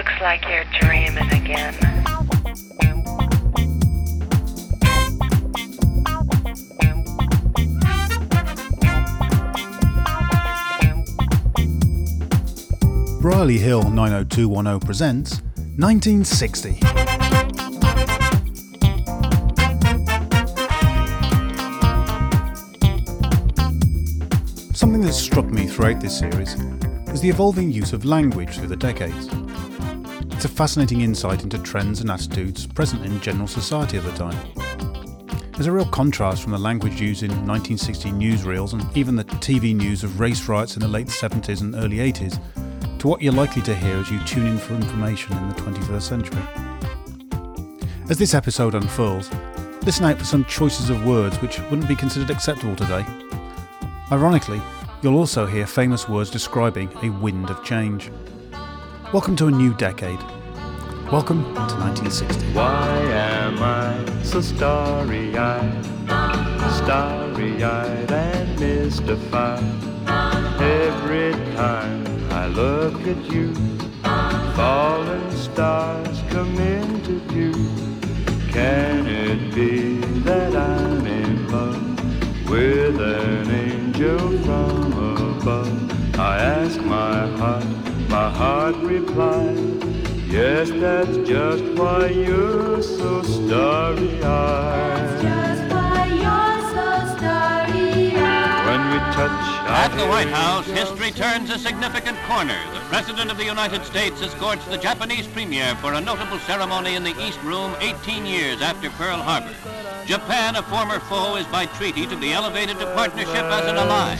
Looks like you're dreaming again. Brierley Hill 90210 presents 1960. Something that struck me throughout this series is the evolving use of language through the decades. It's a fascinating insight into trends and attitudes present in general society of the time. There's a real contrast from the language used in 1960 newsreels and even the TV news of race riots in the late 70s and early 80s to what you're likely to hear as you tune in for information in the 21st century. As this episode unfurls, listen out for some choices of words which wouldn't be considered acceptable today. Ironically, you'll also hear famous words describing a wind of change. Welcome to a new decade. Welcome to 1960. Why am I so starry eyed? Starry eyed and mystified. Every time I look at you, falling stars come into view. Can it be that I'm in love with an angel from above? I ask my heart, my heart replies. Yes, that's just why you're so starry eyed. Just why you're so starry-eyed. When we touch At the White House, history turns a significant corner. The President of the United States escorts the Japanese Premier for a notable ceremony in the East Room 18 years after Pearl Harbor. Japan, a former foe, is by treaty to be elevated to partnership as an ally.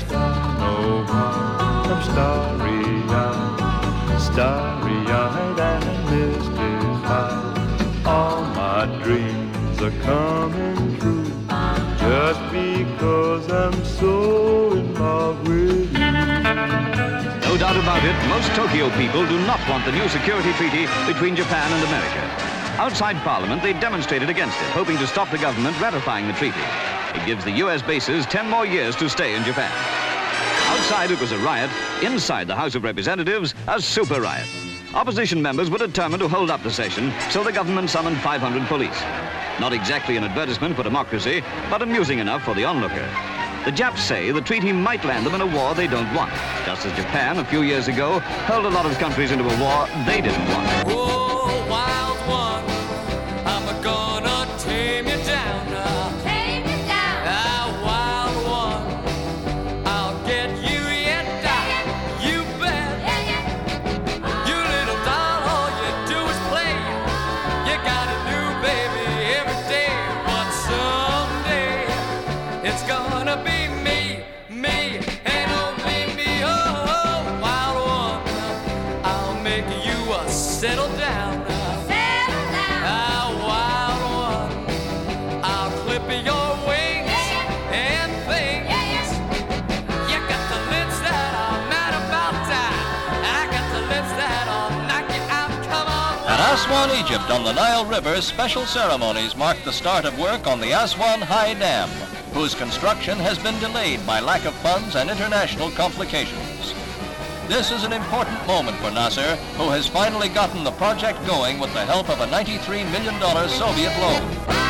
Oh, Starry-eyed and mystified. All my dreams are coming true, just because I'm so in love with you. No doubt about it, most Tokyo people do not want the new security treaty between Japan and America. Outside Parliament, they demonstrated against it, hoping to stop the government ratifying the treaty. It gives the U.S. bases 10 more years to stay in Japan. Outside, it was a riot. Inside the House of Representatives, a super riot. Opposition members were determined to hold up the session, so the government summoned 500 police. Not exactly an advertisement for democracy, but amusing enough for the onlooker. The Japs say the treaty might land them in a war they don't want, just as Japan a few years ago hurled a lot of countries into a war they didn't want. Oh, Aswan, Egypt, on the Nile River, special ceremonies mark the start of work on the Aswan High Dam, whose construction has been delayed by lack of funds and international complications. This is an important moment for Nasser, who has finally gotten the project going with the help of a $93 million Soviet loan.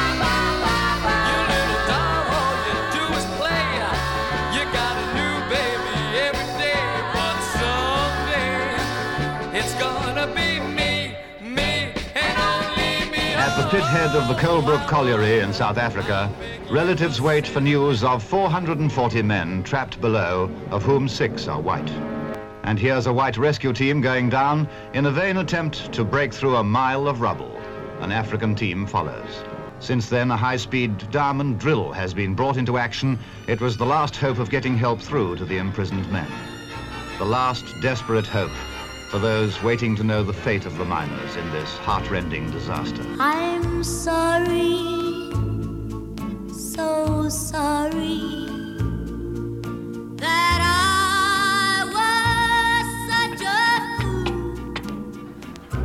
Me. At the pit head of the Coalbrook Colliery in South Africa, relatives wait for news of 440 men trapped below, of whom six are white. And here's a white rescue team going down in a vain attempt to break through a mile of rubble. An African team follows. Since then, a high-speed diamond drill has been brought into action. It was the last hope of getting help through to the imprisoned men. The last desperate hope for those waiting to know the fate of the miners in this heartrending disaster. I'm sorry, so sorry that I was such a fool.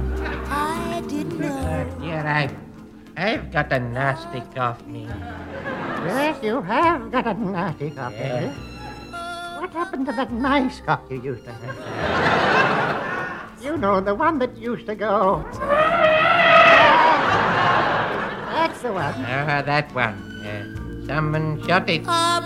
I didn't know. Dear, I've, I've got a nasty cough, me. Yes, you have got a nasty cough, eh? What happened to that nice cough you used to have? You know, the one that used to go. That's the one. Ah, that one. Uh, someone shot it. A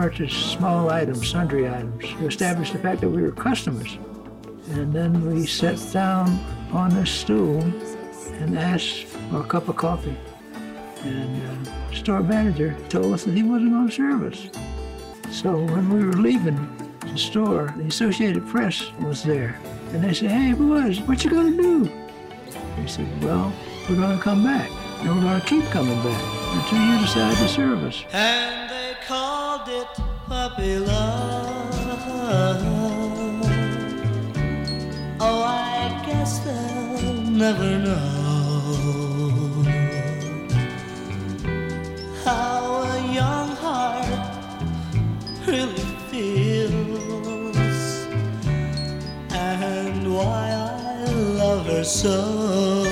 purchased small items, sundry items, to establish the fact that we were customers. And then we sat down on a stool and asked for a cup of coffee. And uh, store manager told us that he wasn't going to serve us. So when we were leaving the store, the Associated Press was there. And they said, hey, boys, what you going to do? We said, well, we're going to come back. And we're going to keep coming back until you decide to serve us. And called it puppy love. Oh, I guess they'll never know how a young heart really feels and why I love her so.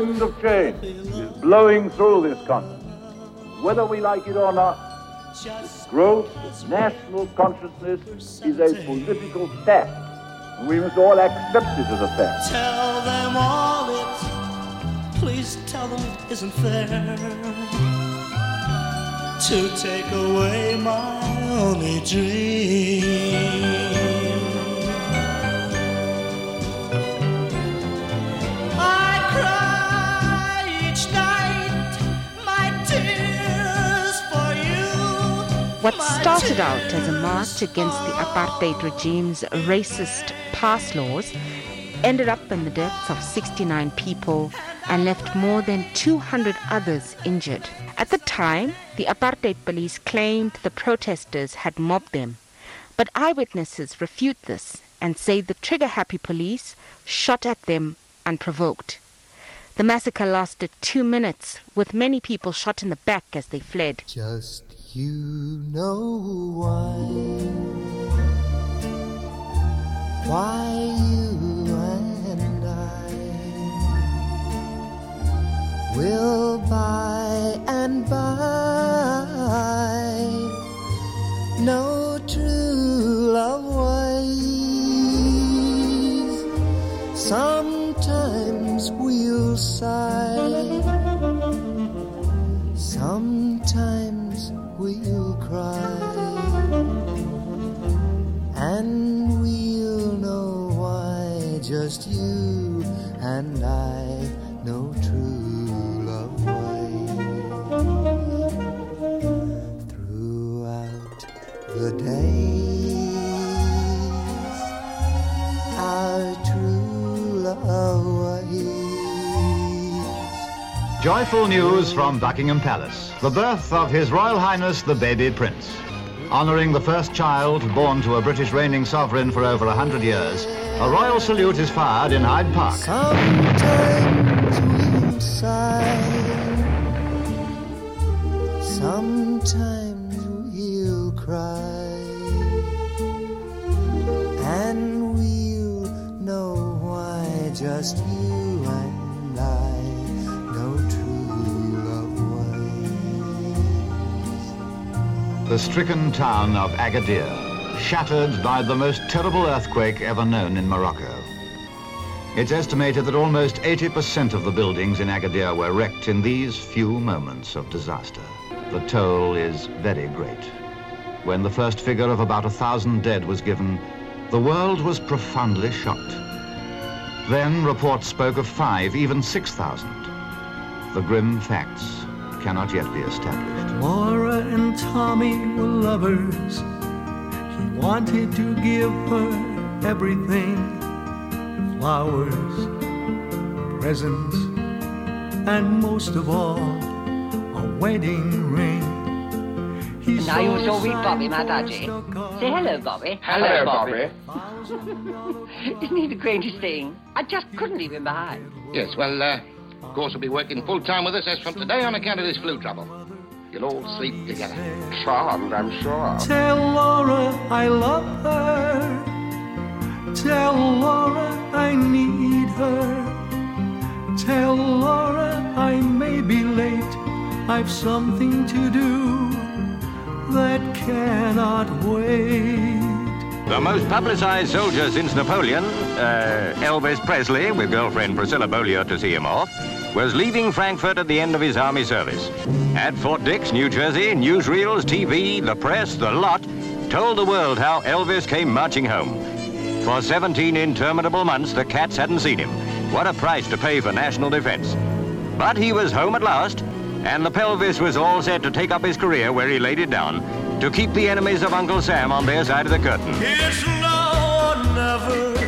Wind of change is blowing through this continent. Whether we like it or not, its growth of national consciousness is a political fact. We must all accept it as a fact. Tell them all it. Please tell them it isn't fair to take away my only dream. What started out as a march against the apartheid regime's racist pass laws ended up in the deaths of 69 people and left more than 200 others injured. At the time, the apartheid police claimed the protesters had mobbed them, but eyewitnesses refute this and say the trigger happy police shot at them unprovoked. The massacre lasted two minutes, with many people shot in the back as they fled. Just you know why. Why you and I will by and by know true love ways. Sometimes we'll sigh. Sometimes we'll cry. And we'll know why just you and I know true love ways. Throughout the days, our true love. Joyful news from Buckingham Palace. The birth of His Royal Highness the Baby Prince. Honouring the first child born to a British reigning sovereign for over a hundred years, a royal salute is fired in Hyde Park. Sometimes we'll sigh. Sometimes we'll cry. The stricken town of Agadir, shattered by the most terrible earthquake ever known in Morocco. It's estimated that almost 80% of the buildings in Agadir were wrecked in these few moments of disaster. The toll is very great. When the first figure of about a thousand dead was given, the world was profoundly shocked. Then reports spoke of five, even 6,000. The grim facts cannot yet be established. Laura and Tommy were lovers. He wanted to give her everything flowers, presents, and most of all, a wedding ring. He Now you saw saw wee Bobby, my daddy. Say hello, Bobby. Hello, Bobby. Isn't he the greatest thing? I just couldn't leave him behind. Yes, well, uh, Of course, he'll be working full time with us as from today on account of this flu trouble. You'll all sleep together. Charmed, I'm sure. Tell Laura I love her. Tell Laura I need her. Tell Laura I may be late. I've something to do that cannot wait. The most publicized soldier since Napoleon, uh, Elvis Presley, with girlfriend Priscilla Beaulieu to see him off, was leaving Frankfurt at the end of his army service. At Fort Dix, New Jersey, newsreels, TV, the press, the lot, told the world how Elvis came marching home. For 17 interminable months, the cats hadn't seen him. What a price to pay for national defense. But he was home at last, and the pelvis was all set to take up his career where he laid it down, to keep the enemies of Uncle Sam on their side of the curtain. It's now or never.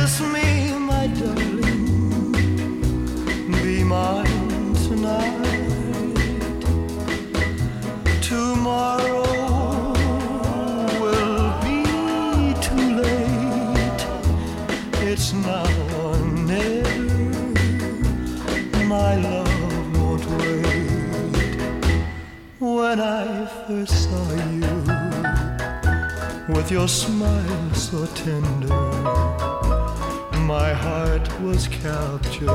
Kiss me, my darling. Be mine tonight. Tomorrow will be too late. It's now or never. My love won't wait. When I first saw you, with your smile so tender, my heart was captured,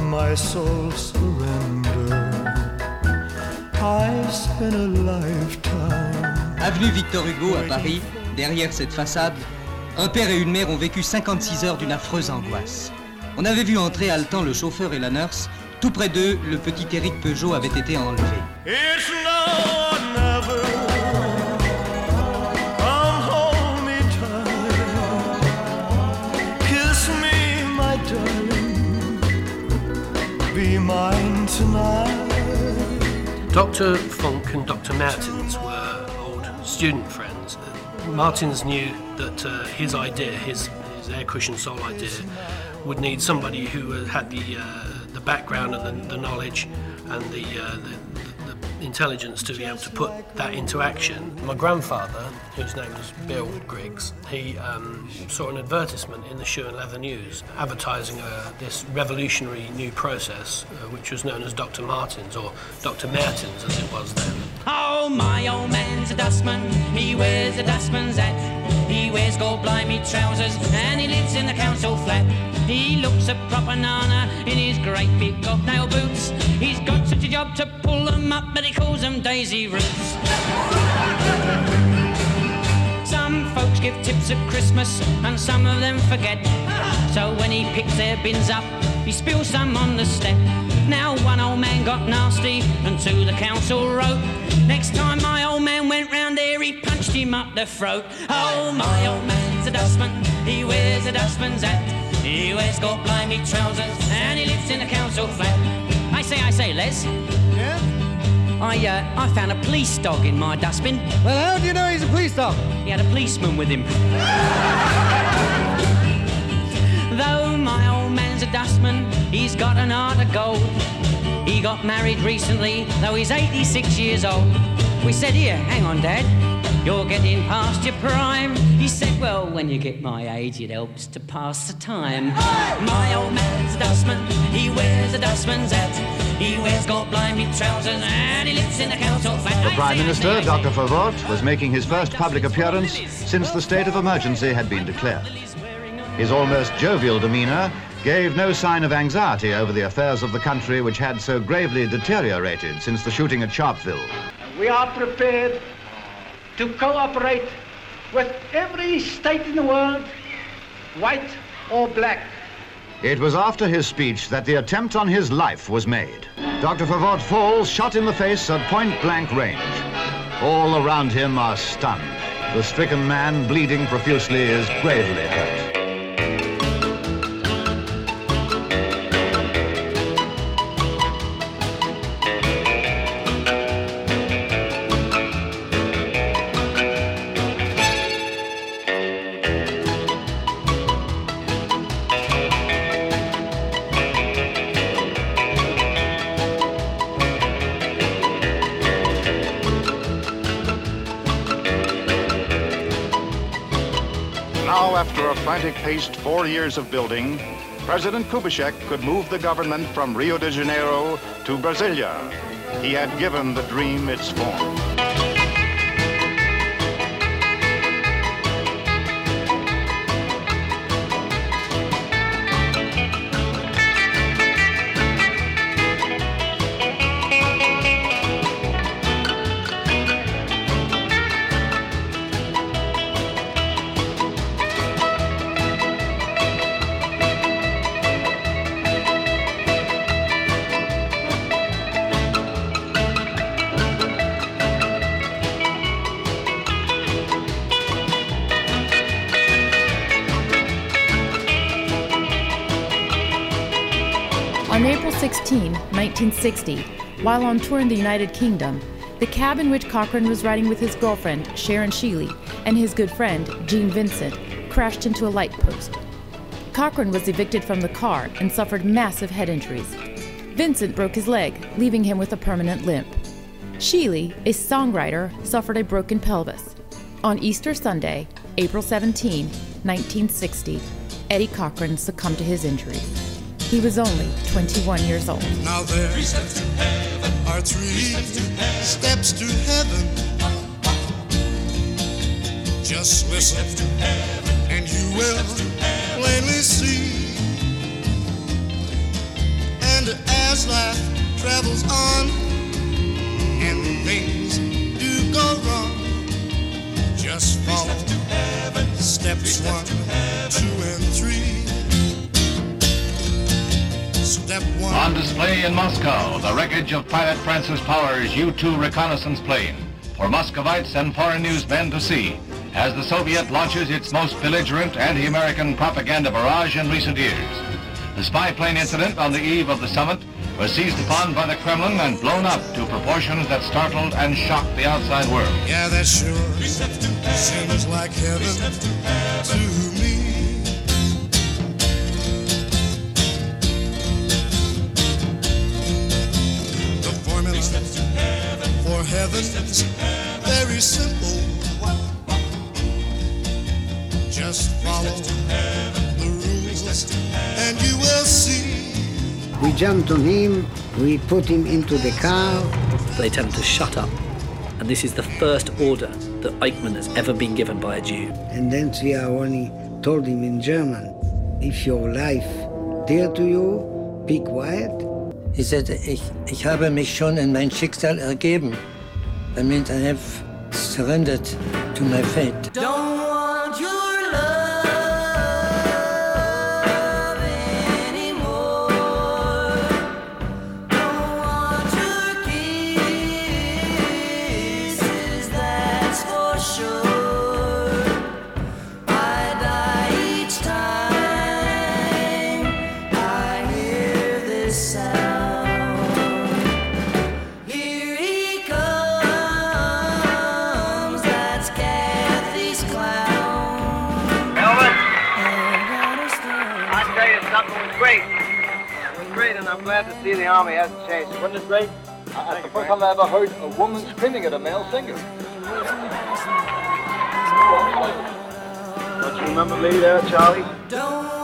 my soul surrendered. I spent a lifetime. Avenue Victor Hugo à Paris, derrière cette façade, un père et une mère ont vécu 56 heures d'une affreuse angoisse. On avait vu entrer haletant le chauffeur et la nurse. Tout près d'eux, le petit Éric Peugeot avait été enlevé. It's Dr. Funck and Dr. Martens were old student friends. Martens knew that uh, his idea, his, his air cushion sole idea, would need somebody who had the uh, the background and the, the knowledge and the, uh, the intelligence to be able to put that into action. My grandfather, whose name was Bill Griggs, he um, saw an advertisement in the Shoe and Leather News advertising uh, this revolutionary new process, uh, which was known as Dr. Martens or Dr. Maertens as it was then. Oh, my old man's a dustman. He wears a dustman's hat. He wears gold blimey trousers and he lives in the council flat. He looks a proper nana in his great big bobnail boots. He's got such a job to pull them up, but he calls them daisy roots. Some folks give tips at Christmas and some of them forget. So when he picks their bins up, he spills some on the step. Now one old man got nasty and to the council wrote. Next time my old man went round there, he punched him up the throat. Oh, my old man's a dustman, he wears a dustman's hat. He wears gold blimey trousers and he lives in a council flat. I say, I say, Les. Yeah? I, uh, I found a police dog in my dustbin. Well, how do you know he's a police dog? He had a policeman with him. Though my old man's a dustman, he's got an heart of gold. He got married recently, though he's 86 years old. We said, Here, hang on, Dad. You're getting past your prime. He said, Well, when you get my age, it helps to pass the time. My old man's a dustman, he wears a dustman's hat. He wears gold blimey trousers and he lives in a council flat. The Prime Minister, Dr. Verwoerd, was making his first public appearance since the state of emergency had been declared. His almost jovial demeanour gave no sign of anxiety over the affairs of the country which had so gravely deteriorated since the shooting at Sharpeville. We are prepared to cooperate with every state in the world, white or black. It was after his speech that the attempt on his life was made. Dr. Verwoerd falls shot in the face at point-blank range. All around him are stunned. The stricken man, bleeding profusely, is gravely hurt. Frantic-paced four years of building, President Kubitschek could move the government from Rio de Janeiro to Brasilia. He had given the dream its form. On April 16, 1960, while on tour in the United Kingdom, the cab in which Cochran was riding with his girlfriend, Sharon Sheeley, and his good friend, Gene Vincent, crashed into a light post. Cochran was evicted from the car and suffered massive head injuries. Vincent broke his leg, leaving him with a permanent limp. Sheeley, a songwriter, suffered a broken pelvis. On Easter Sunday, April 17, 1960, Eddie Cochran succumbed to his injuries. He was only 21 years old. Now there are three steps to heaven. Just listen, and you will plainly see. And as life travels on, and things do go wrong, just follow steps one, two, and three. Step one. On display in Moscow, the wreckage of pilot Francis Power's U-2 reconnaissance plane for Muscovites and foreign newsmen to see as the Soviet launches its most belligerent anti-American propaganda barrage in recent years. The spy plane incident on the eve of the summit was seized upon by the Kremlin and blown up to proportions that startled and shocked the outside world. Yeah, that sure seems like heaven to me. For heaven's very simple. Just follow the rules and you will see. We jumped on him, we put him into the car. They tell him to shut up. And this is the first order that Eichmann has ever been given by a Jew. And then Zvi Aharoni told him in German, if your life dear to you, be quiet. He said, ich, ich habe mich schon in mein Schicksal ergeben. That means I have surrendered to my fate. Don't glad to see the army hasn't changed. Wasn't it great? That's the first time I ever heard a woman screaming at a male singer. Don't you remember me there, Charlie? Don't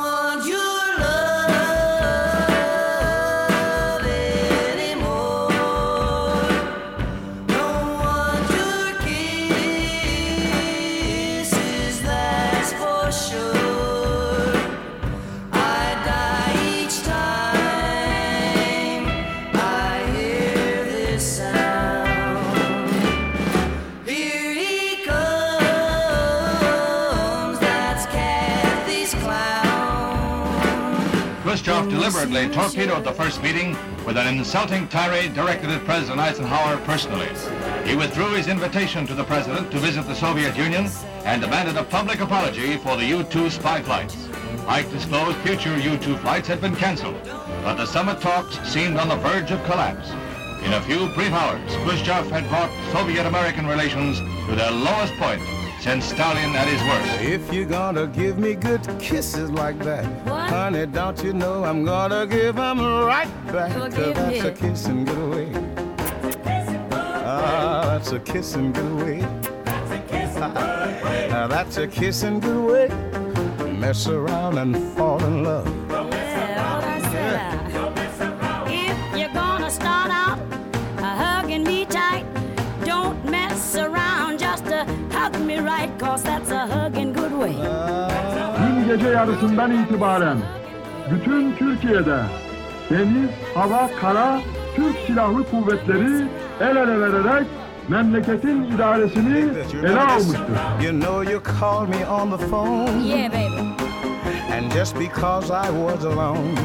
Khrushchev deliberately torpedoed the first meeting with an insulting tirade directed at President Eisenhower personally. He withdrew his invitation to the president to visit the Soviet Union and demanded a public apology for the U-2 spy flights. Ike disclosed future U-2 flights had been canceled, but the summit talks seemed on the verge of collapse. In a few brief hours, Khrushchev had brought Soviet-American relations to their lowest point since Stalin at his worst. If you're gonna give me good kisses like that, honey, don't you know I'm gonna give 'em right back? Well, 'Cause give that's a it. kiss and get away. Ah, that's a kiss and get away. Ah, that's a kiss and get away. mess around and fall in love. Dün gece yarısından itibaren bütün Türkiye'de deniz, hava, kara Türk Silahlı Kuvvetleri el ele vererek memleketin idaresini ele almıştır. You know you called me on the phone. Yeah, baby. And just because I was alone.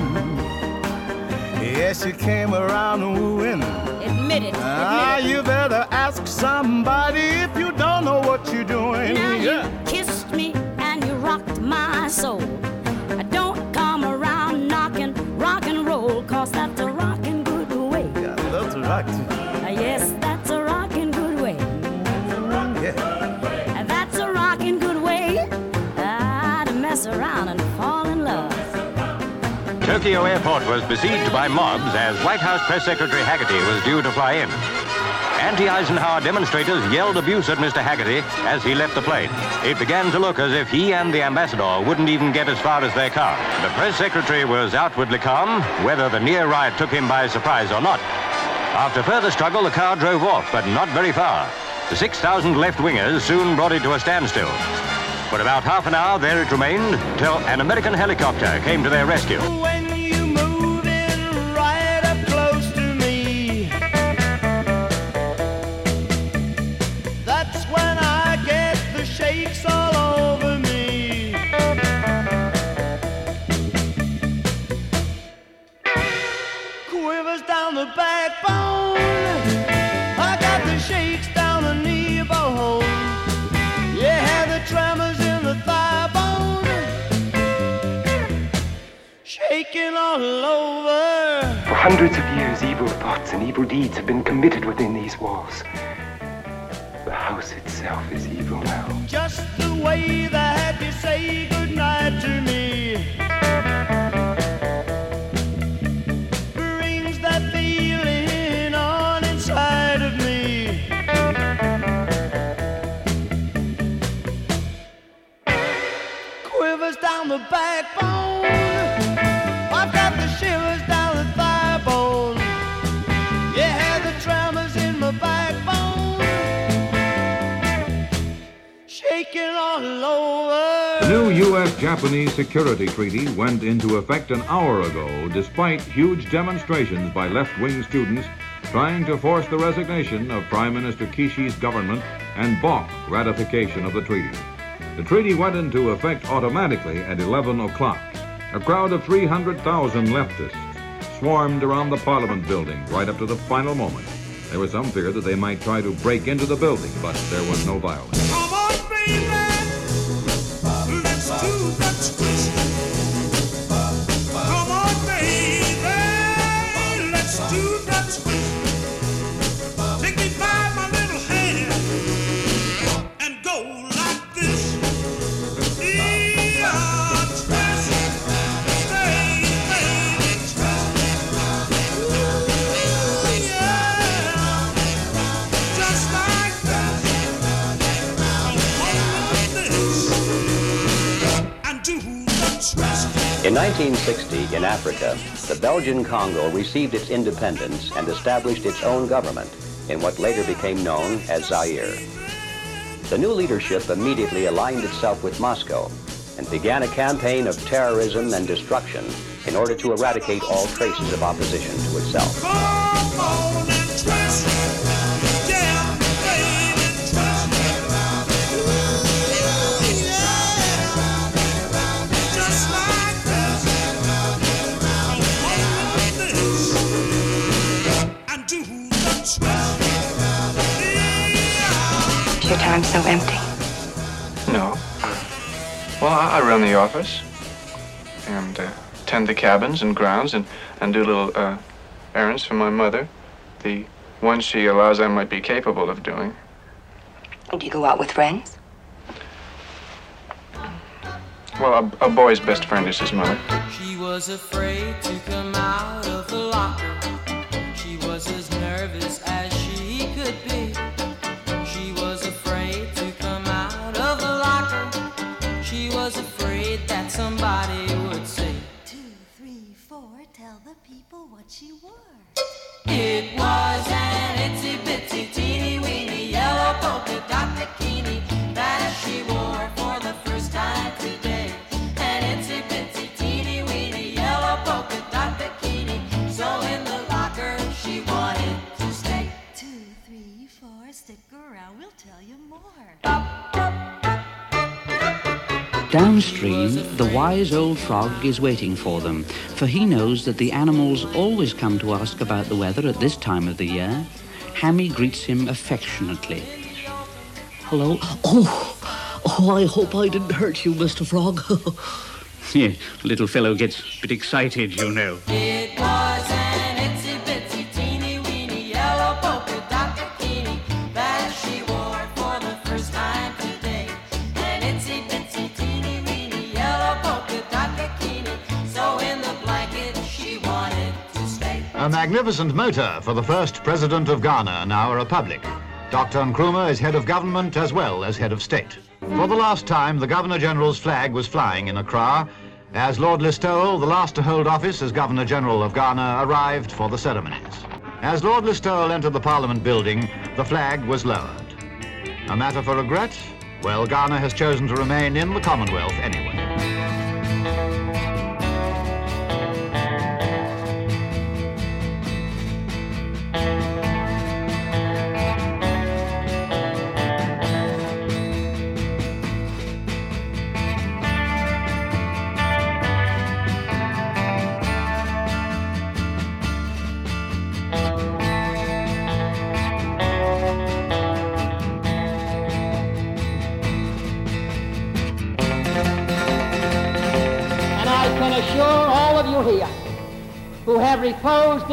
Yes, you came around wooing. Admit it. Ah, admit it. you better ask somebody if you don't know what you're doing. Now yeah. you kissed me and you rocked my soul. I don't come around knocking rock and roll, cause that's a Tokyo Airport was besieged by mobs as White House Press Secretary Hagerty was due to fly in. Anti-Eisenhower demonstrators yelled abuse at Mr. Hagerty as he left the plane. It began to look as if he and the ambassador wouldn't even get as far as their car. The press secretary was outwardly calm, whether the near riot took him by surprise or not. After further struggle, the car drove off, but not very far. The 6,000 left-wingers soon brought it to a standstill. For about half an hour, there it remained till an American helicopter came to their rescue. Hundreds of years, evil thoughts and evil deeds have been committed within these walls. The house itself is evil now. Just the way that you say goodnight to me brings that feeling on inside of me. Quivers down the backbone. New U.S.-Japanese Security Treaty went into effect an hour ago despite huge demonstrations by left-wing students trying to force the resignation of Prime Minister Kishi's government and balk ratification of the treaty. The treaty went into effect automatically at 11 o'clock. A crowd of 300,000 leftists swarmed around the Parliament building right up to the final moment. There was some fear that they might try to break into the building, but there was no violence. Let's do the In 1960, in Africa, the Belgian Congo received its independence and established its own government in what later became known as Zaire. The new leadership immediately aligned itself with Moscow and began a campaign of terrorism and destruction in order to eradicate all traces of opposition to itself. Is your time so empty? No. Well, I, I run the office and uh, tend the cabins and grounds and, and do little uh, errands for my mother. The ones she allows I might be capable of doing. Do you go out with friends? Well, a, a boy's best friend is his mother. She was afraid to come out what she wore. It was an itsy bitsy Downstream, the wise old frog is waiting for them, for he knows that the animals always come to ask about the weather at this time of the year. Hammy greets him affectionately. Hello? Oh, oh, I hope I didn't hurt you, Mr. Frog. Yeah, little fellow gets a bit excited, you know. A magnificent motor for the first president of Ghana, now a republic. Dr. Nkrumah is head of government as well as head of state. For the last time, the Governor-General's flag was flying in Accra as Lord Listowel, the last to hold office as Governor-General of Ghana, arrived for the ceremonies. As Lord Listowel entered the Parliament building, the flag was lowered. A matter for regret? Well, Ghana has chosen to remain in the Commonwealth anyway.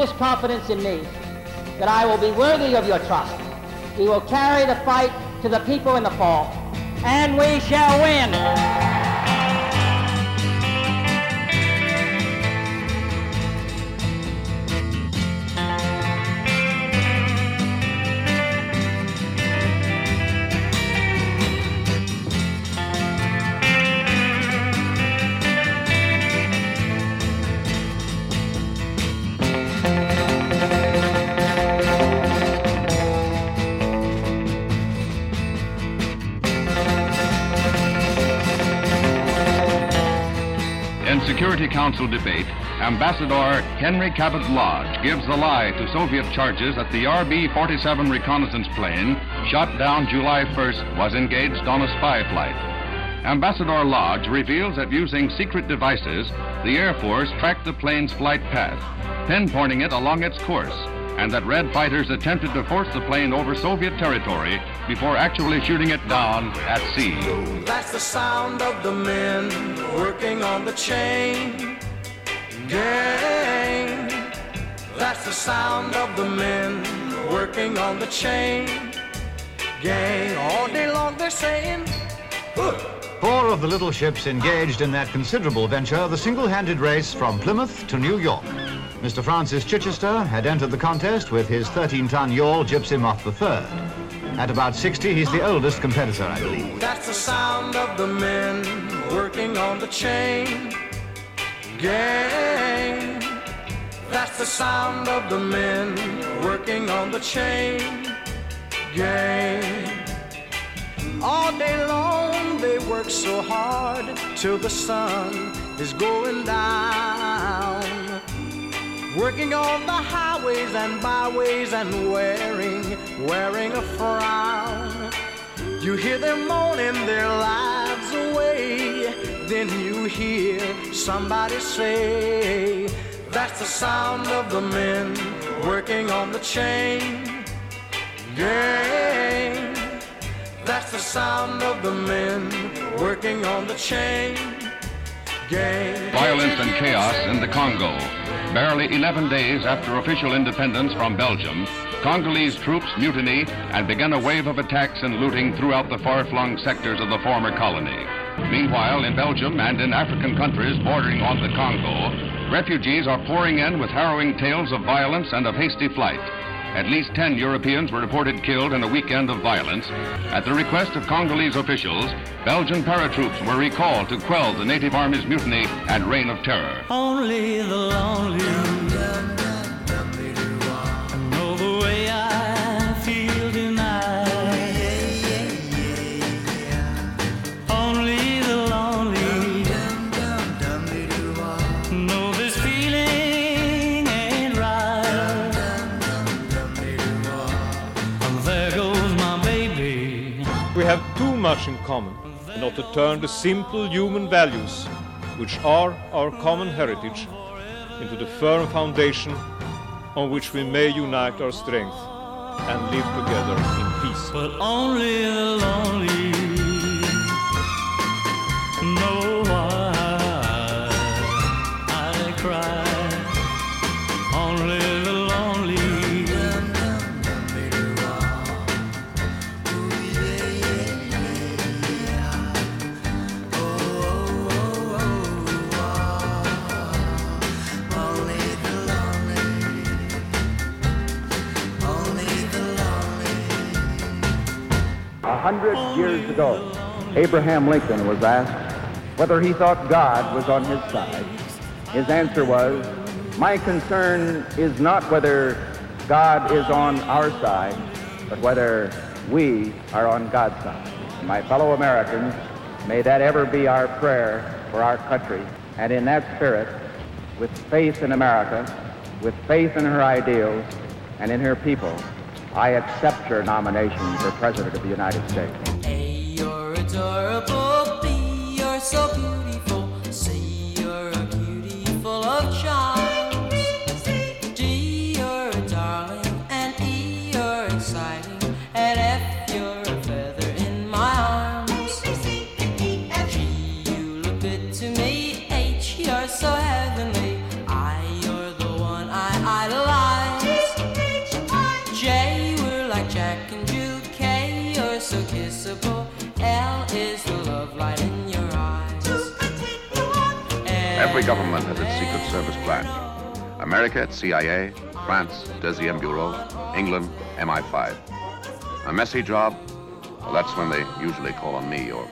This confidence in me that I will be worthy of your trust. We will carry the fight to the people in the fall, and we shall win. Council debate, Ambassador Henry Cabot Lodge gives the lie to Soviet charges that the RB 47 reconnaissance plane, shot down July 1st, was engaged on a spy flight. Ambassador Lodge reveals that using secret devices, the Air Force tracked the plane's flight path, pinpointing it along its course, and that Red fighters attempted to force the plane over Soviet territory before actually shooting it down at sea. That's the sound of the men working on the chain gang. That's the sound of the men working on the chain gang. All day long they're saying, Four of the little ships engaged in that considerable venture, the single-handed race from Plymouth to New York. Mr. Francis Chichester had entered the contest with his 13-ton yawl Gipsy Moth III. At about 60, he's the oldest competitor, I believe. That's the sound of the men working on the chain gang. That's the sound of the men working on the chain gang. All day long they work so hard till the sun is going down. Working on the highways and byways and wearing, wearing a frown. You hear them moaning their lives away. Then you hear somebody say, That's the sound of the men working on the chain gang. That's the sound of the men working on the chain gang. Violence and chaos in the Congo. Barely 11 days after official independence from Belgium, Congolese troops mutiny and began a wave of attacks and looting throughout the far-flung sectors of the former colony. Meanwhile, in Belgium and in African countries bordering on the Congo, refugees are pouring in with harrowing tales of violence and of hasty flight. At least 10 Europeans were reported killed in a weekend of violence. At the request of Congolese officials, Belgian paratroops were recalled to quell the native army's mutiny and reign of terror. Only the lonely much in common not to turn the simple human values, which are our common heritage, into the firm foundation on which we may unite our strength and live together in peace. Hundred years ago, Abraham Lincoln was asked whether he thought God was on his side. His answer was, My concern is not whether God is on our side, but whether we are on God's side. My fellow Americans, may that ever be our prayer for our country. And in that spirit, with faith in America, with faith in her ideals, and in her people, I accept your nomination for President of the United States. You're adorable, B, you're so beautiful. C, you're a of charms. Government has its Secret Service branch. America, it's CIA. France, Deuxième Bureau. England, MI5. A messy job? Well, that's when they usually call on me or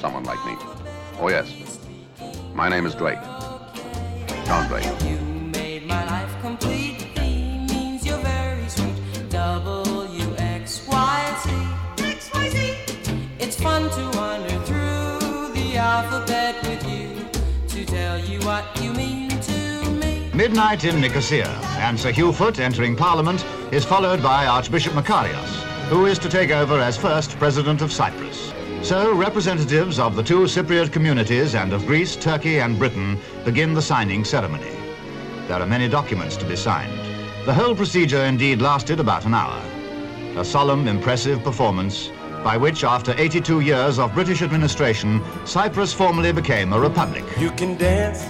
someone like me. Oh, yes. My name is Drake. John Drake. Midnight in Nicosia, and Sir Hugh Foot entering Parliament is followed by Archbishop Makarios, who is to take over as first President of Cyprus. So representatives of the two Cypriot communities and of Greece, Turkey and Britain begin the signing ceremony. There are many documents to be signed. The whole procedure indeed lasted about an hour. A solemn, impressive performance by which, after 82 years of British administration, Cyprus formally became a republic. You can dance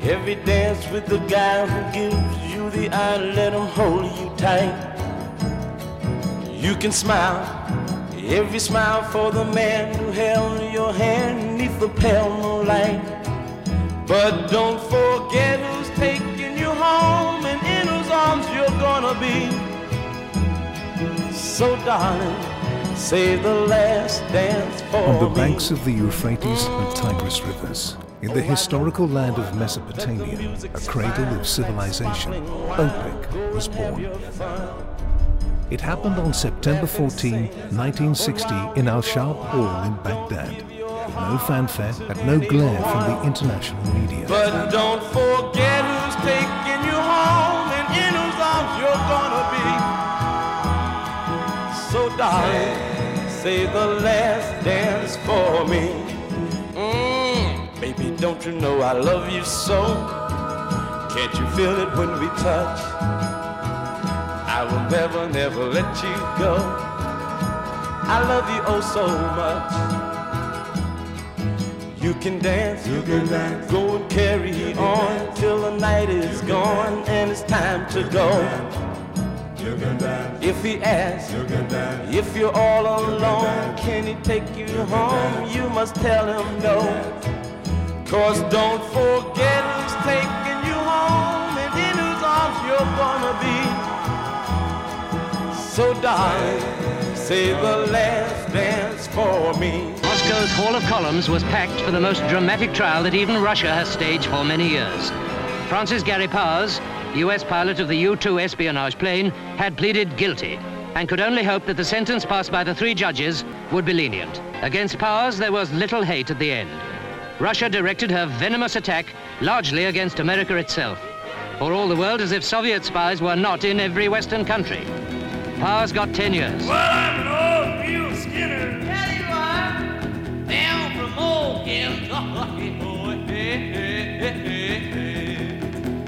every dance with the guy who gives you the eye. Let him hold you tight. You can smile every smile for the man who held your hand neath the pale moonlight. But don't forget who's taking you home and in whose arms you're gonna be. So, darling, save the last dance for On the banks of the Euphrates and Tigris rivers, in the historical land of Mesopotamia, a cradle of civilization, Opec was born. It happened on September 14, 1960 in Al-Shab Hall in Baghdad, with no fanfare and no glare from the international media. But don't forget who's taking you home and in whose arms you're gonna be. Darling, say the last dance for me. Mm, baby, don't you know I love you so? Can't you feel it when we touch? I will never, never let you go. I love you oh so much. You can dance, you can dance. Go and carry on till the night is gone and it's time to go. If he asks, if you're all alone, can he take you home? You must tell him no. Cause don't forget who's taking you home and in whose arms you're gonna be. So darling, save the last dance for me. Moscow's Hall of Columns was packed for the most dramatic trial that even Russia has staged for many years. Francis Gary Powers, US pilot of the U-2 espionage plane, had pleaded guilty and could only hope that the sentence passed by the three judges would be lenient. Against Powers, there was little hate at the end. Russia directed her venomous attack largely against America itself, for all the world as if Soviet spies were not in every Western country. Powers got 10 years. Well, I'm an old mule skinner. Yeah, you. Down from old Kentucky. Oh,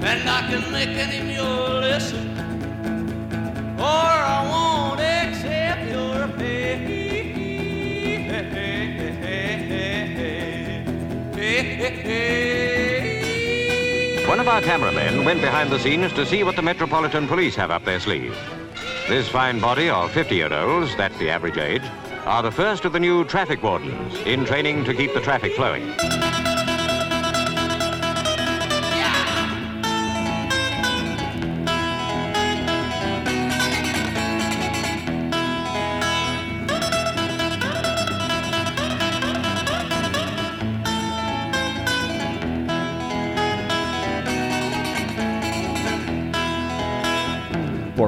And I can any mule listen. Or I won't accept your pay. One of our cameramen went behind the scenes to see what the Metropolitan Police have up their sleeve. This fine body of 50-year-olds, that's the average age, are the first of the new traffic wardens in training to keep the traffic flowing.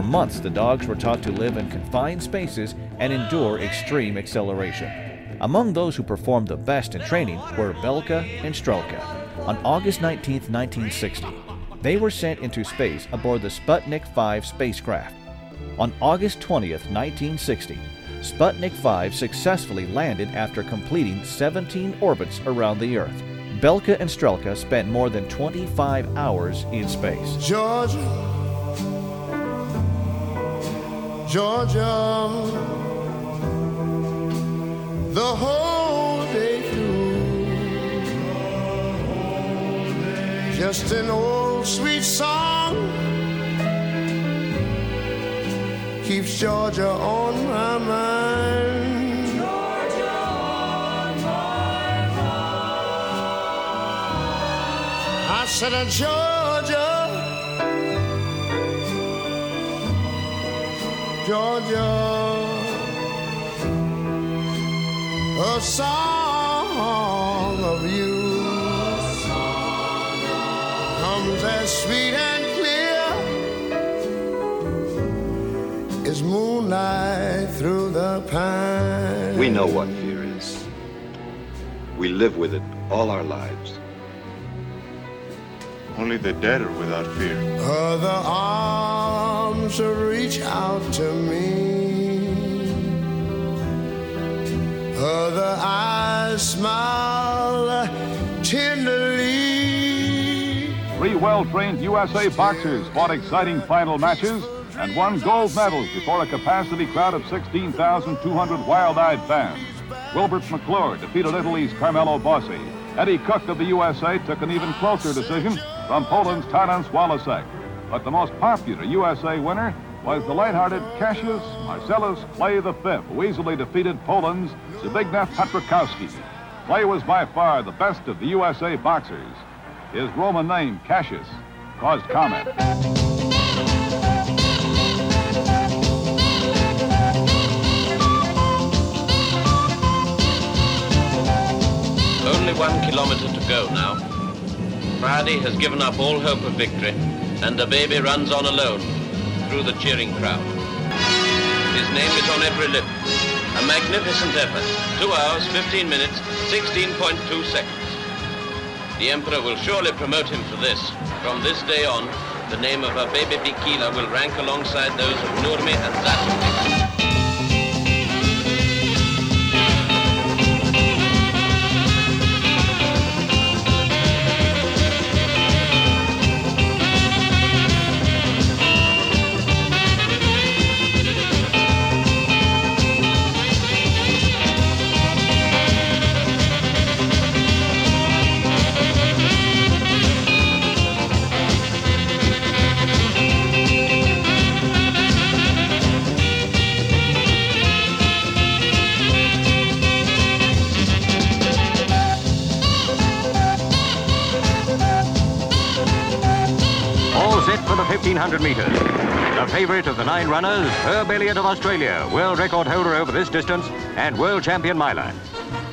Months, the dogs were taught to live in confined spaces and endure extreme acceleration. Among those who performed the best in training were Belka and Strelka. On August 19, 1960, they were sent into space aboard the Sputnik 5 spacecraft. On August 20, 1960, Sputnik 5 successfully landed after completing 17 orbits around the Earth. Belka and Strelka spent more than 25 hours in space. Georgia, Georgia, the whole day through. Just an old sweet song keeps Georgia on my mind. Georgia on my mind. I said, Georgia. Georgia, a song of you comes as sweet and clear as moonlight through the pine. We know what fear is. We live with it all our lives. Only the dead are without fear. Other arms reach out to me. Other eyes smile tenderly. Three well-trained USA boxers fought exciting final matches and won gold medals before a capacity crowd of 16,200 wild-eyed fans. Wilbert McClure defeated Italy's Carmelo Bossi. Eddie Crook of the USA took an even closer decision from Poland's Tadeusz Walasek. But the most popular USA winner was the light-hearted Cassius Marcellus Clay V, who easily defeated Poland's Zbigniew Pietrzykowski. Clay was by far the best of the USA boxers. His Roman name, Cassius, caused comment. Only one kilometer to go now. Rhadi has given up all hope of victory, and Abebe runs on alone through the cheering crowd. His name is on every lip. A magnificent effort. Two hours, 15 minutes, 16.2 seconds. The Emperor will surely promote him for this. From this day on, the name of our Abebe Bikila will rank alongside those of Nurmi and Zatopek. Favourite of the nine runners, Herb Elliott of Australia, world record holder over this distance and world champion miler.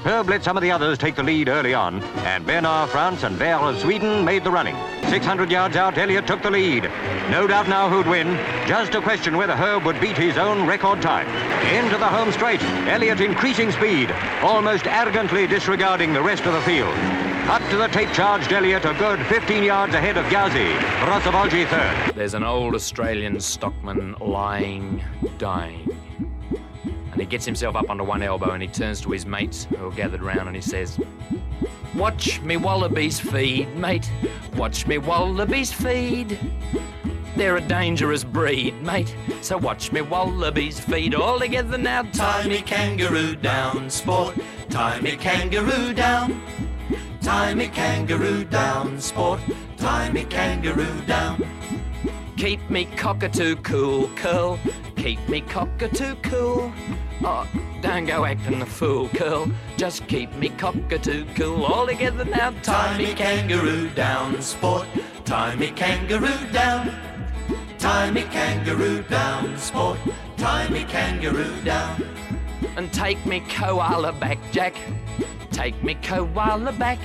Herb let some of the others take the lead early on, and Bernard France and Waern of Sweden made the running. 600 yards out, Elliott took the lead. No doubt now who'd win. Just a question whether Herb would beat his own record time. Into the home straight, Elliott increasing speed, almost arrogantly disregarding the rest of the field. Up to the tape-charged Elliott, a good 15 yards ahead of Jazy. Rózsavölgyi third. There's an old Australian stockman lying, dying. And he gets himself up onto one elbow and he turns to his mates who are gathered round and he says, Watch me wallabies feed, mate. Watch me wallabies feed. They're a dangerous breed, mate. So watch me wallabies feed all together now. Tie me kangaroo down, sport. Tie me kangaroo down. Tie me kangaroo down, sport. Tie me kangaroo down. Keep me cockatoo cool, curl. Keep me cockatoo cool. Oh, don't go acting the fool, curl. Just keep me cockatoo cool. All together now. Tie me kangaroo down, sport. Tie me kangaroo down. Tie me kangaroo down, sport. Tie me kangaroo down. And take me koala back, Jack. Take me koala back.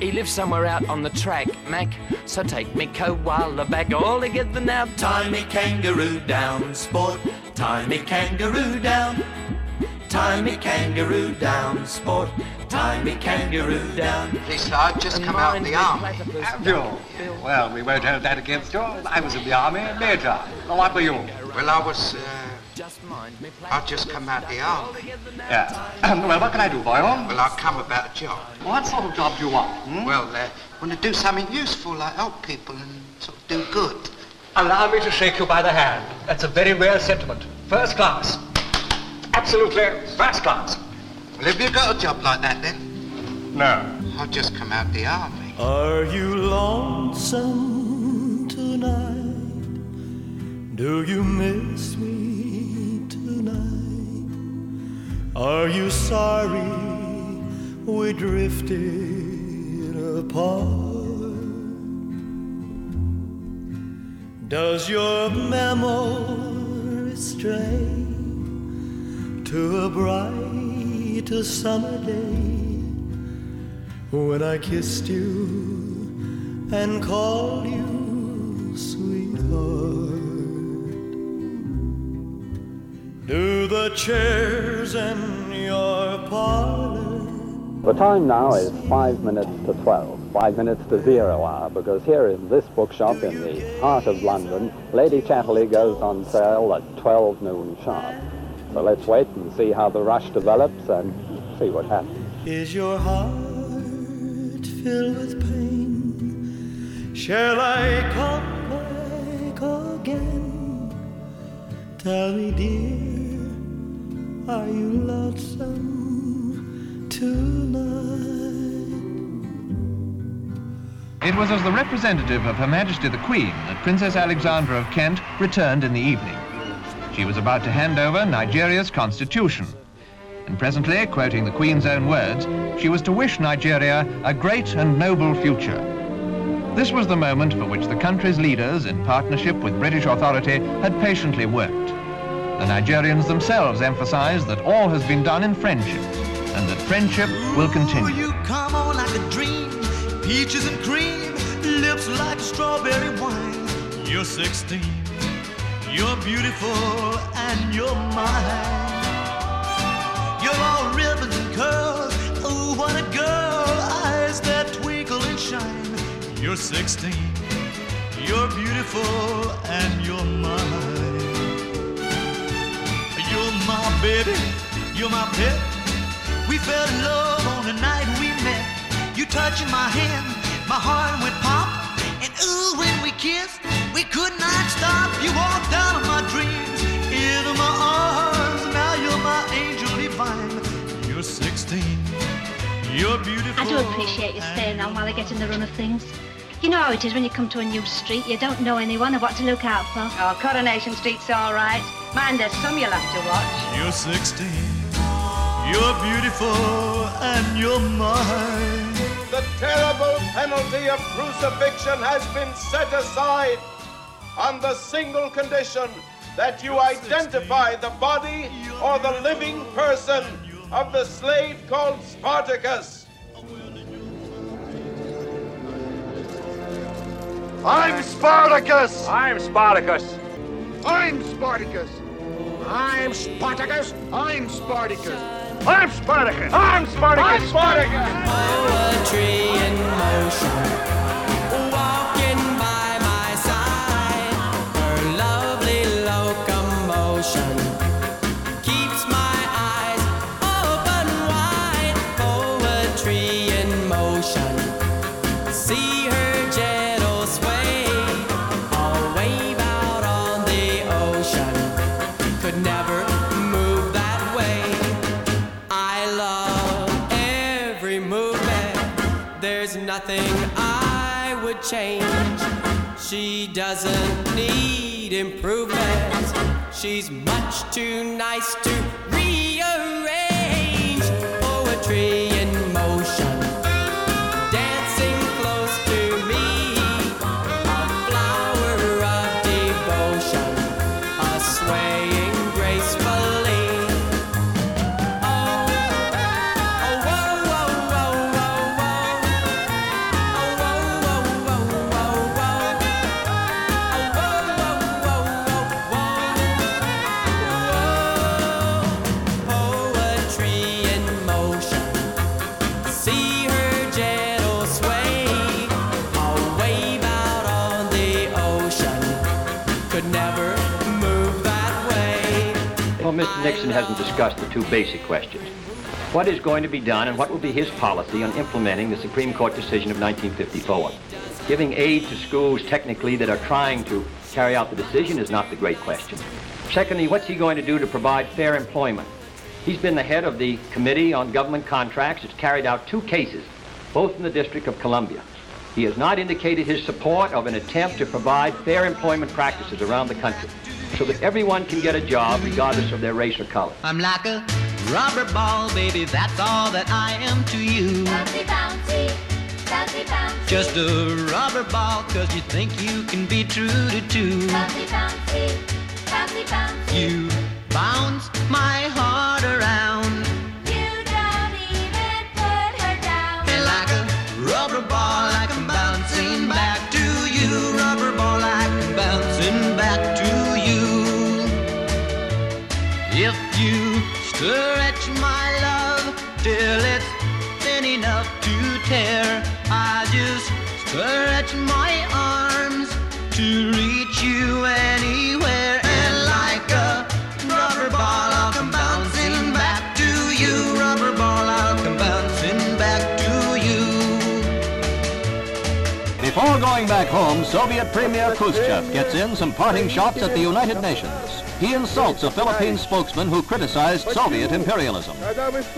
He lives somewhere out on the track, Mac. So take me koala back all together now. Tie me kangaroo down, sport. Tie me kangaroo down. Tie me kangaroo down, sport. Tie me kangaroo down. Lisa, I've just come out of the army. Have you? Well, we won't hold that against you. I was in the army, major. What were you? Well, I was, uh, I've just come out the army. Yeah. well, what can I do for you? Well, I've come about a job. What sort of job do you want? Hmm? Well, uh, want to do something useful, like help people and sort of do good. Allow me to shake you by the hand. That's a very rare sentiment. First class. Absolutely first class. Well, have you got a job like that then? No. I've just come out the army. Are you lonesome tonight? Do you miss me tonight? Are you sorry we drifted apart? Does your memory stray to a bright summer day when I kissed you and called you sweetheart? Do the chairs in your parlor The time now is five minutes to 12, five minutes to zero hour, because here in this bookshop in the heart of London, Lady Chatterley goes on sale at 12 noon sharp. So let's wait and see how the rush develops and see what happens. Is your heart filled with pain? Shall I come back again? Tell me, dear, are you lonesome tonight? It was as the representative of Her Majesty the Queen that Princess Alexandra of Kent returned in the evening. She was about to hand over Nigeria's constitution. And presently, quoting the Queen's own words, she was to wish Nigeria a great and noble future. This was the moment for which the country's leaders, in partnership with British authority, had patiently worked. The Nigerians themselves emphasize that all has been done in friendship, and that friendship will continue. Oh, you come on like a dream, peaches and cream, lips like strawberry wine. You're 16, you're beautiful, and you're mine. You're all ribbons and curls, oh, what a girl, eyes that twinkle and shine. You're 16, you're beautiful, and you're mine. You're my baby, you're my pet. We fell in love on the night we met. You touching my hand, my heart went pop. And ooh, when we kissed, we could not stop. You walked out of my dreams, into my arms. Now you're my angel divine. You're 16, you're beautiful. I do appreciate you staying on while I get in the run of things. You know how it is when you come to a new street. You don't know anyone or what to look out for. Oh, Coronation Street's all right. Mind, there's some you'll have to watch. You're 16, you're beautiful, and you're mine. The terrible penalty of crucifixion has been set aside. on the single condition that you identify the body or the living person of the slave called Spartacus. I'm Spartacus! I'm Spartacus! I'm Spartacus! I'm Spartacus! I'm Spartacus! I'm Spartacus! I'm Spartacus! I'm Spartacus! Poetry in nothing I would change. She doesn't need improvement. She's much too nice to rearrange. Poetry hasn't discussed the two basic questions. What is going to be done and what will be his policy on implementing the Supreme Court decision of 1954? Giving aid to schools technically that are trying to carry out the decision is not the great question. Secondly, what's he going to do to provide fair employment? He's been the head of the Committee on Government Contracts. It's carried out two cases, both in the District of Columbia. He has not indicated his support of an attempt to provide fair employment practices around the country so that everyone can get a job regardless of their race or color. I'm like a rubber ball, baby, that's all that I am to you. Bouncy, bouncy, bouncy, bouncy. Just a rubber ball, cause you think you can be true to two. Bouncy, bouncy, bouncy, bouncy. You bounce my heart going back home, Soviet Premier Khrushchev gets in some parting shots at the United Nations. He insults a Philippine spokesman who criticized Soviet imperialism.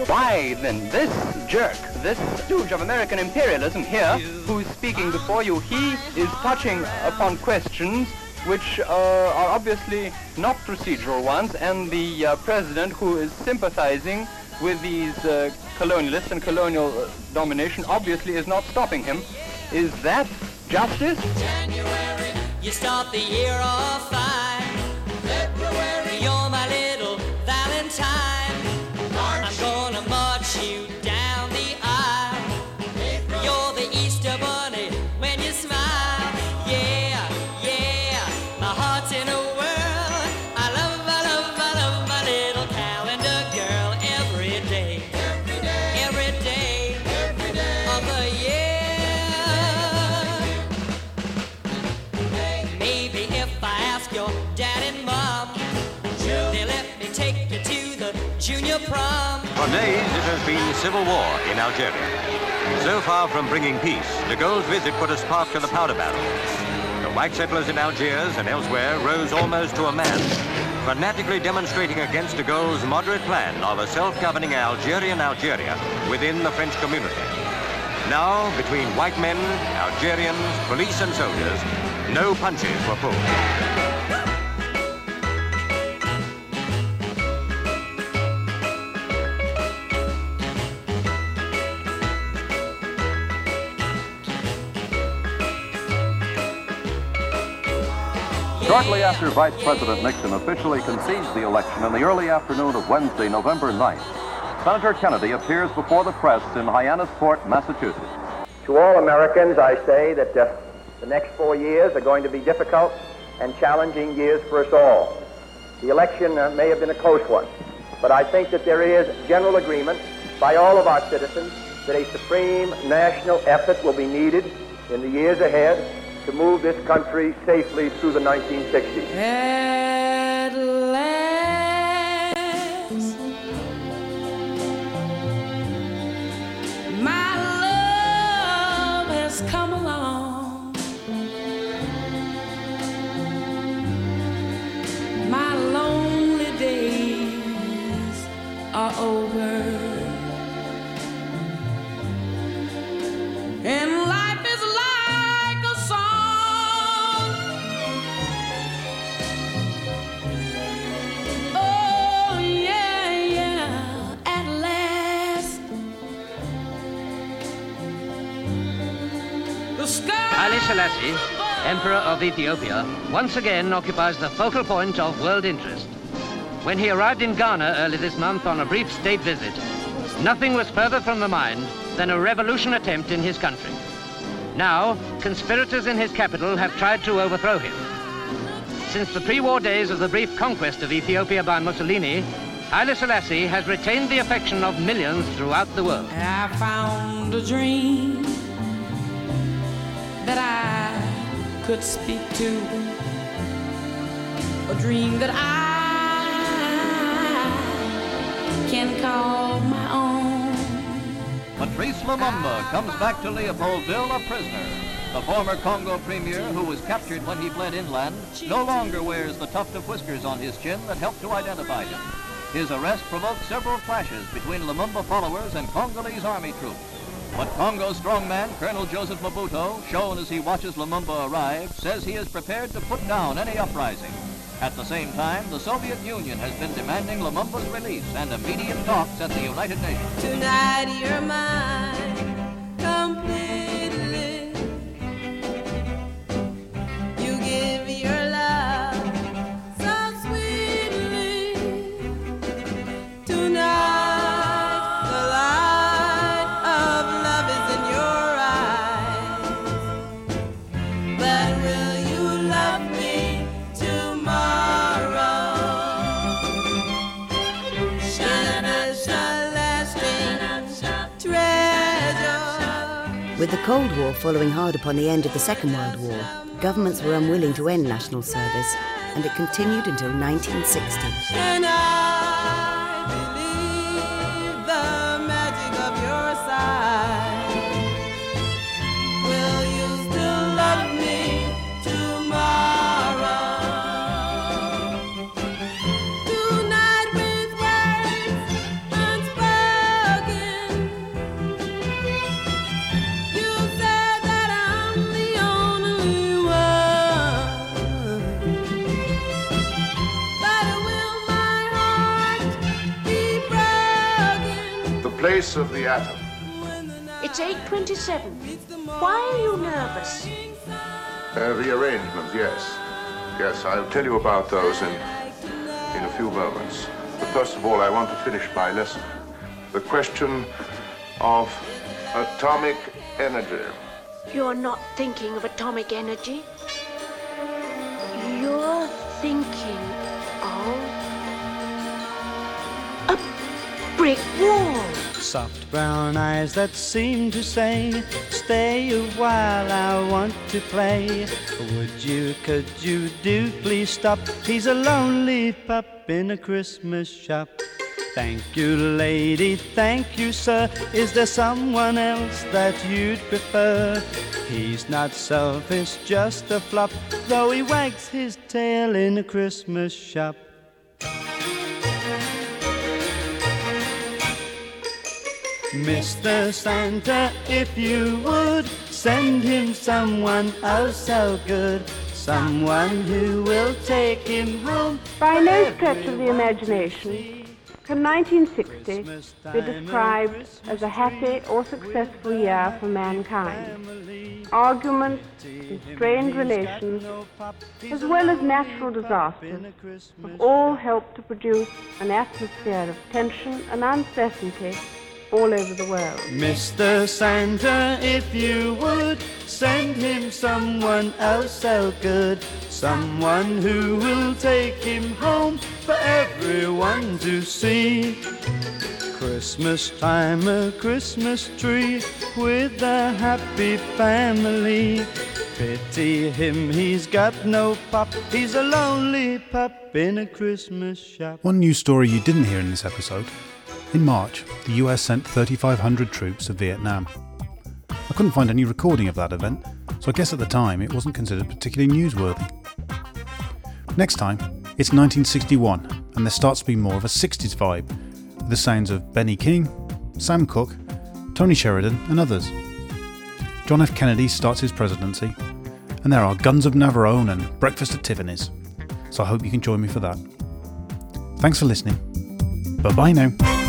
Why, then, this jerk, this stooge of American imperialism here, who's speaking before you, he is touching upon questions which uh, are obviously not procedural ones, and the uh, president who is sympathizing with these uh, colonialists and colonial uh, domination obviously is not stopping him. Is that justice? January, you start the year off fine. For days, it has been civil war in Algeria. So far from bringing peace, de Gaulle's visit put a spark to the powder barrel. The white settlers in Algiers and elsewhere rose almost to a man, fanatically demonstrating against de Gaulle's moderate plan of a self-governing Algerian Algeria within the French community. Now, between white men, Algerians, police and soldiers, no punches were pulled. Shortly after Vice President Nixon officially concedes the election in the early afternoon of Wednesday, November 9th, Senator Kennedy appears before the press in Hyannisport, Massachusetts. To all Americans, I say that uh, the next four years are going to be difficult and challenging years for us all. The election uh, may have been a close one, but I think that there is general agreement by all of our citizens that a supreme national effort will be needed in the years ahead to move this country safely through the 1960s. At last, my love has come along. My lonely days are over. Selassie, Emperor of Ethiopia, once again occupies the focal point of world interest. When he arrived in Ghana early this month on a brief state visit, nothing was further from the mind than a revolution attempt in his country. Now, conspirators in his capital have tried to overthrow him. Since the pre-war days of the brief conquest of Ethiopia by Mussolini, Haile Selassie has retained the affection of millions throughout the world. I found a dream that I could speak to. A dream that I can call my own. Patrice Lumumba comes back to Leopoldville a prisoner. The former Congo premier, who was captured when he fled inland, no longer wears the tuft of whiskers on his chin that helped to identify him. His arrest provoked several clashes between Lumumba followers and Congolese army troops. But Congo's strongman, Colonel Joseph Mobutu, shown as he watches Lumumba arrive, says he is prepared to put down any uprising. At the same time, the Soviet Union has been demanding Lumumba's release and immediate talks at the United Nations. Tonight you're mine completely. You give your love the Cold War following hard upon the end of the Second World War, governments were unwilling to end national service, and it continued until 1960. Of the atom. It's 8.27. Why are you nervous? Uh, the arrangements, yes. Yes, I'll tell you about those in, in a few moments. But first of all, I want to finish my lesson. The question of atomic energy. You're not thinking of atomic energy. You're thinking of a brick wall. Soft brown eyes that seem to say, Stay a while, I want to play. Would you, could you do please stop? He's a lonely pup in a Christmas shop. Thank you, lady, thank you, sir. Is there someone else that you'd prefer? He's not selfish, just a flop, though he wags his tail in a Christmas shop. Mr. Santa, if you would send him someone oh so good, someone who will take him home By no stretch of the imagination Can 1960 be described as a happy or successful year for mankind? Arguments and strained relations, as well as natural disasters, have all helped to produce an atmosphere of tension and uncertainty all over the world. Mr. Santa, if you would send him someone else so good, someone who will take him home for everyone to see. Christmas time, a Christmas tree with a happy family. Pity him, he's got no pop, he's a lonely pup in a Christmas shop. One news story you didn't hear in this episode. In March, the US sent 3,500 troops to Vietnam. I couldn't find any recording of that event, so I guess at the time it wasn't considered particularly newsworthy. Next time, it's 1961, and there starts to be more of a 60s vibe, with the sounds of Benny King, Sam Cooke, Tony Sheridan, and others. John F. Kennedy starts his presidency, and there are Guns of Navarone and Breakfast at Tiffany's, so I hope you can join me for that. Thanks for listening. Bye bye now.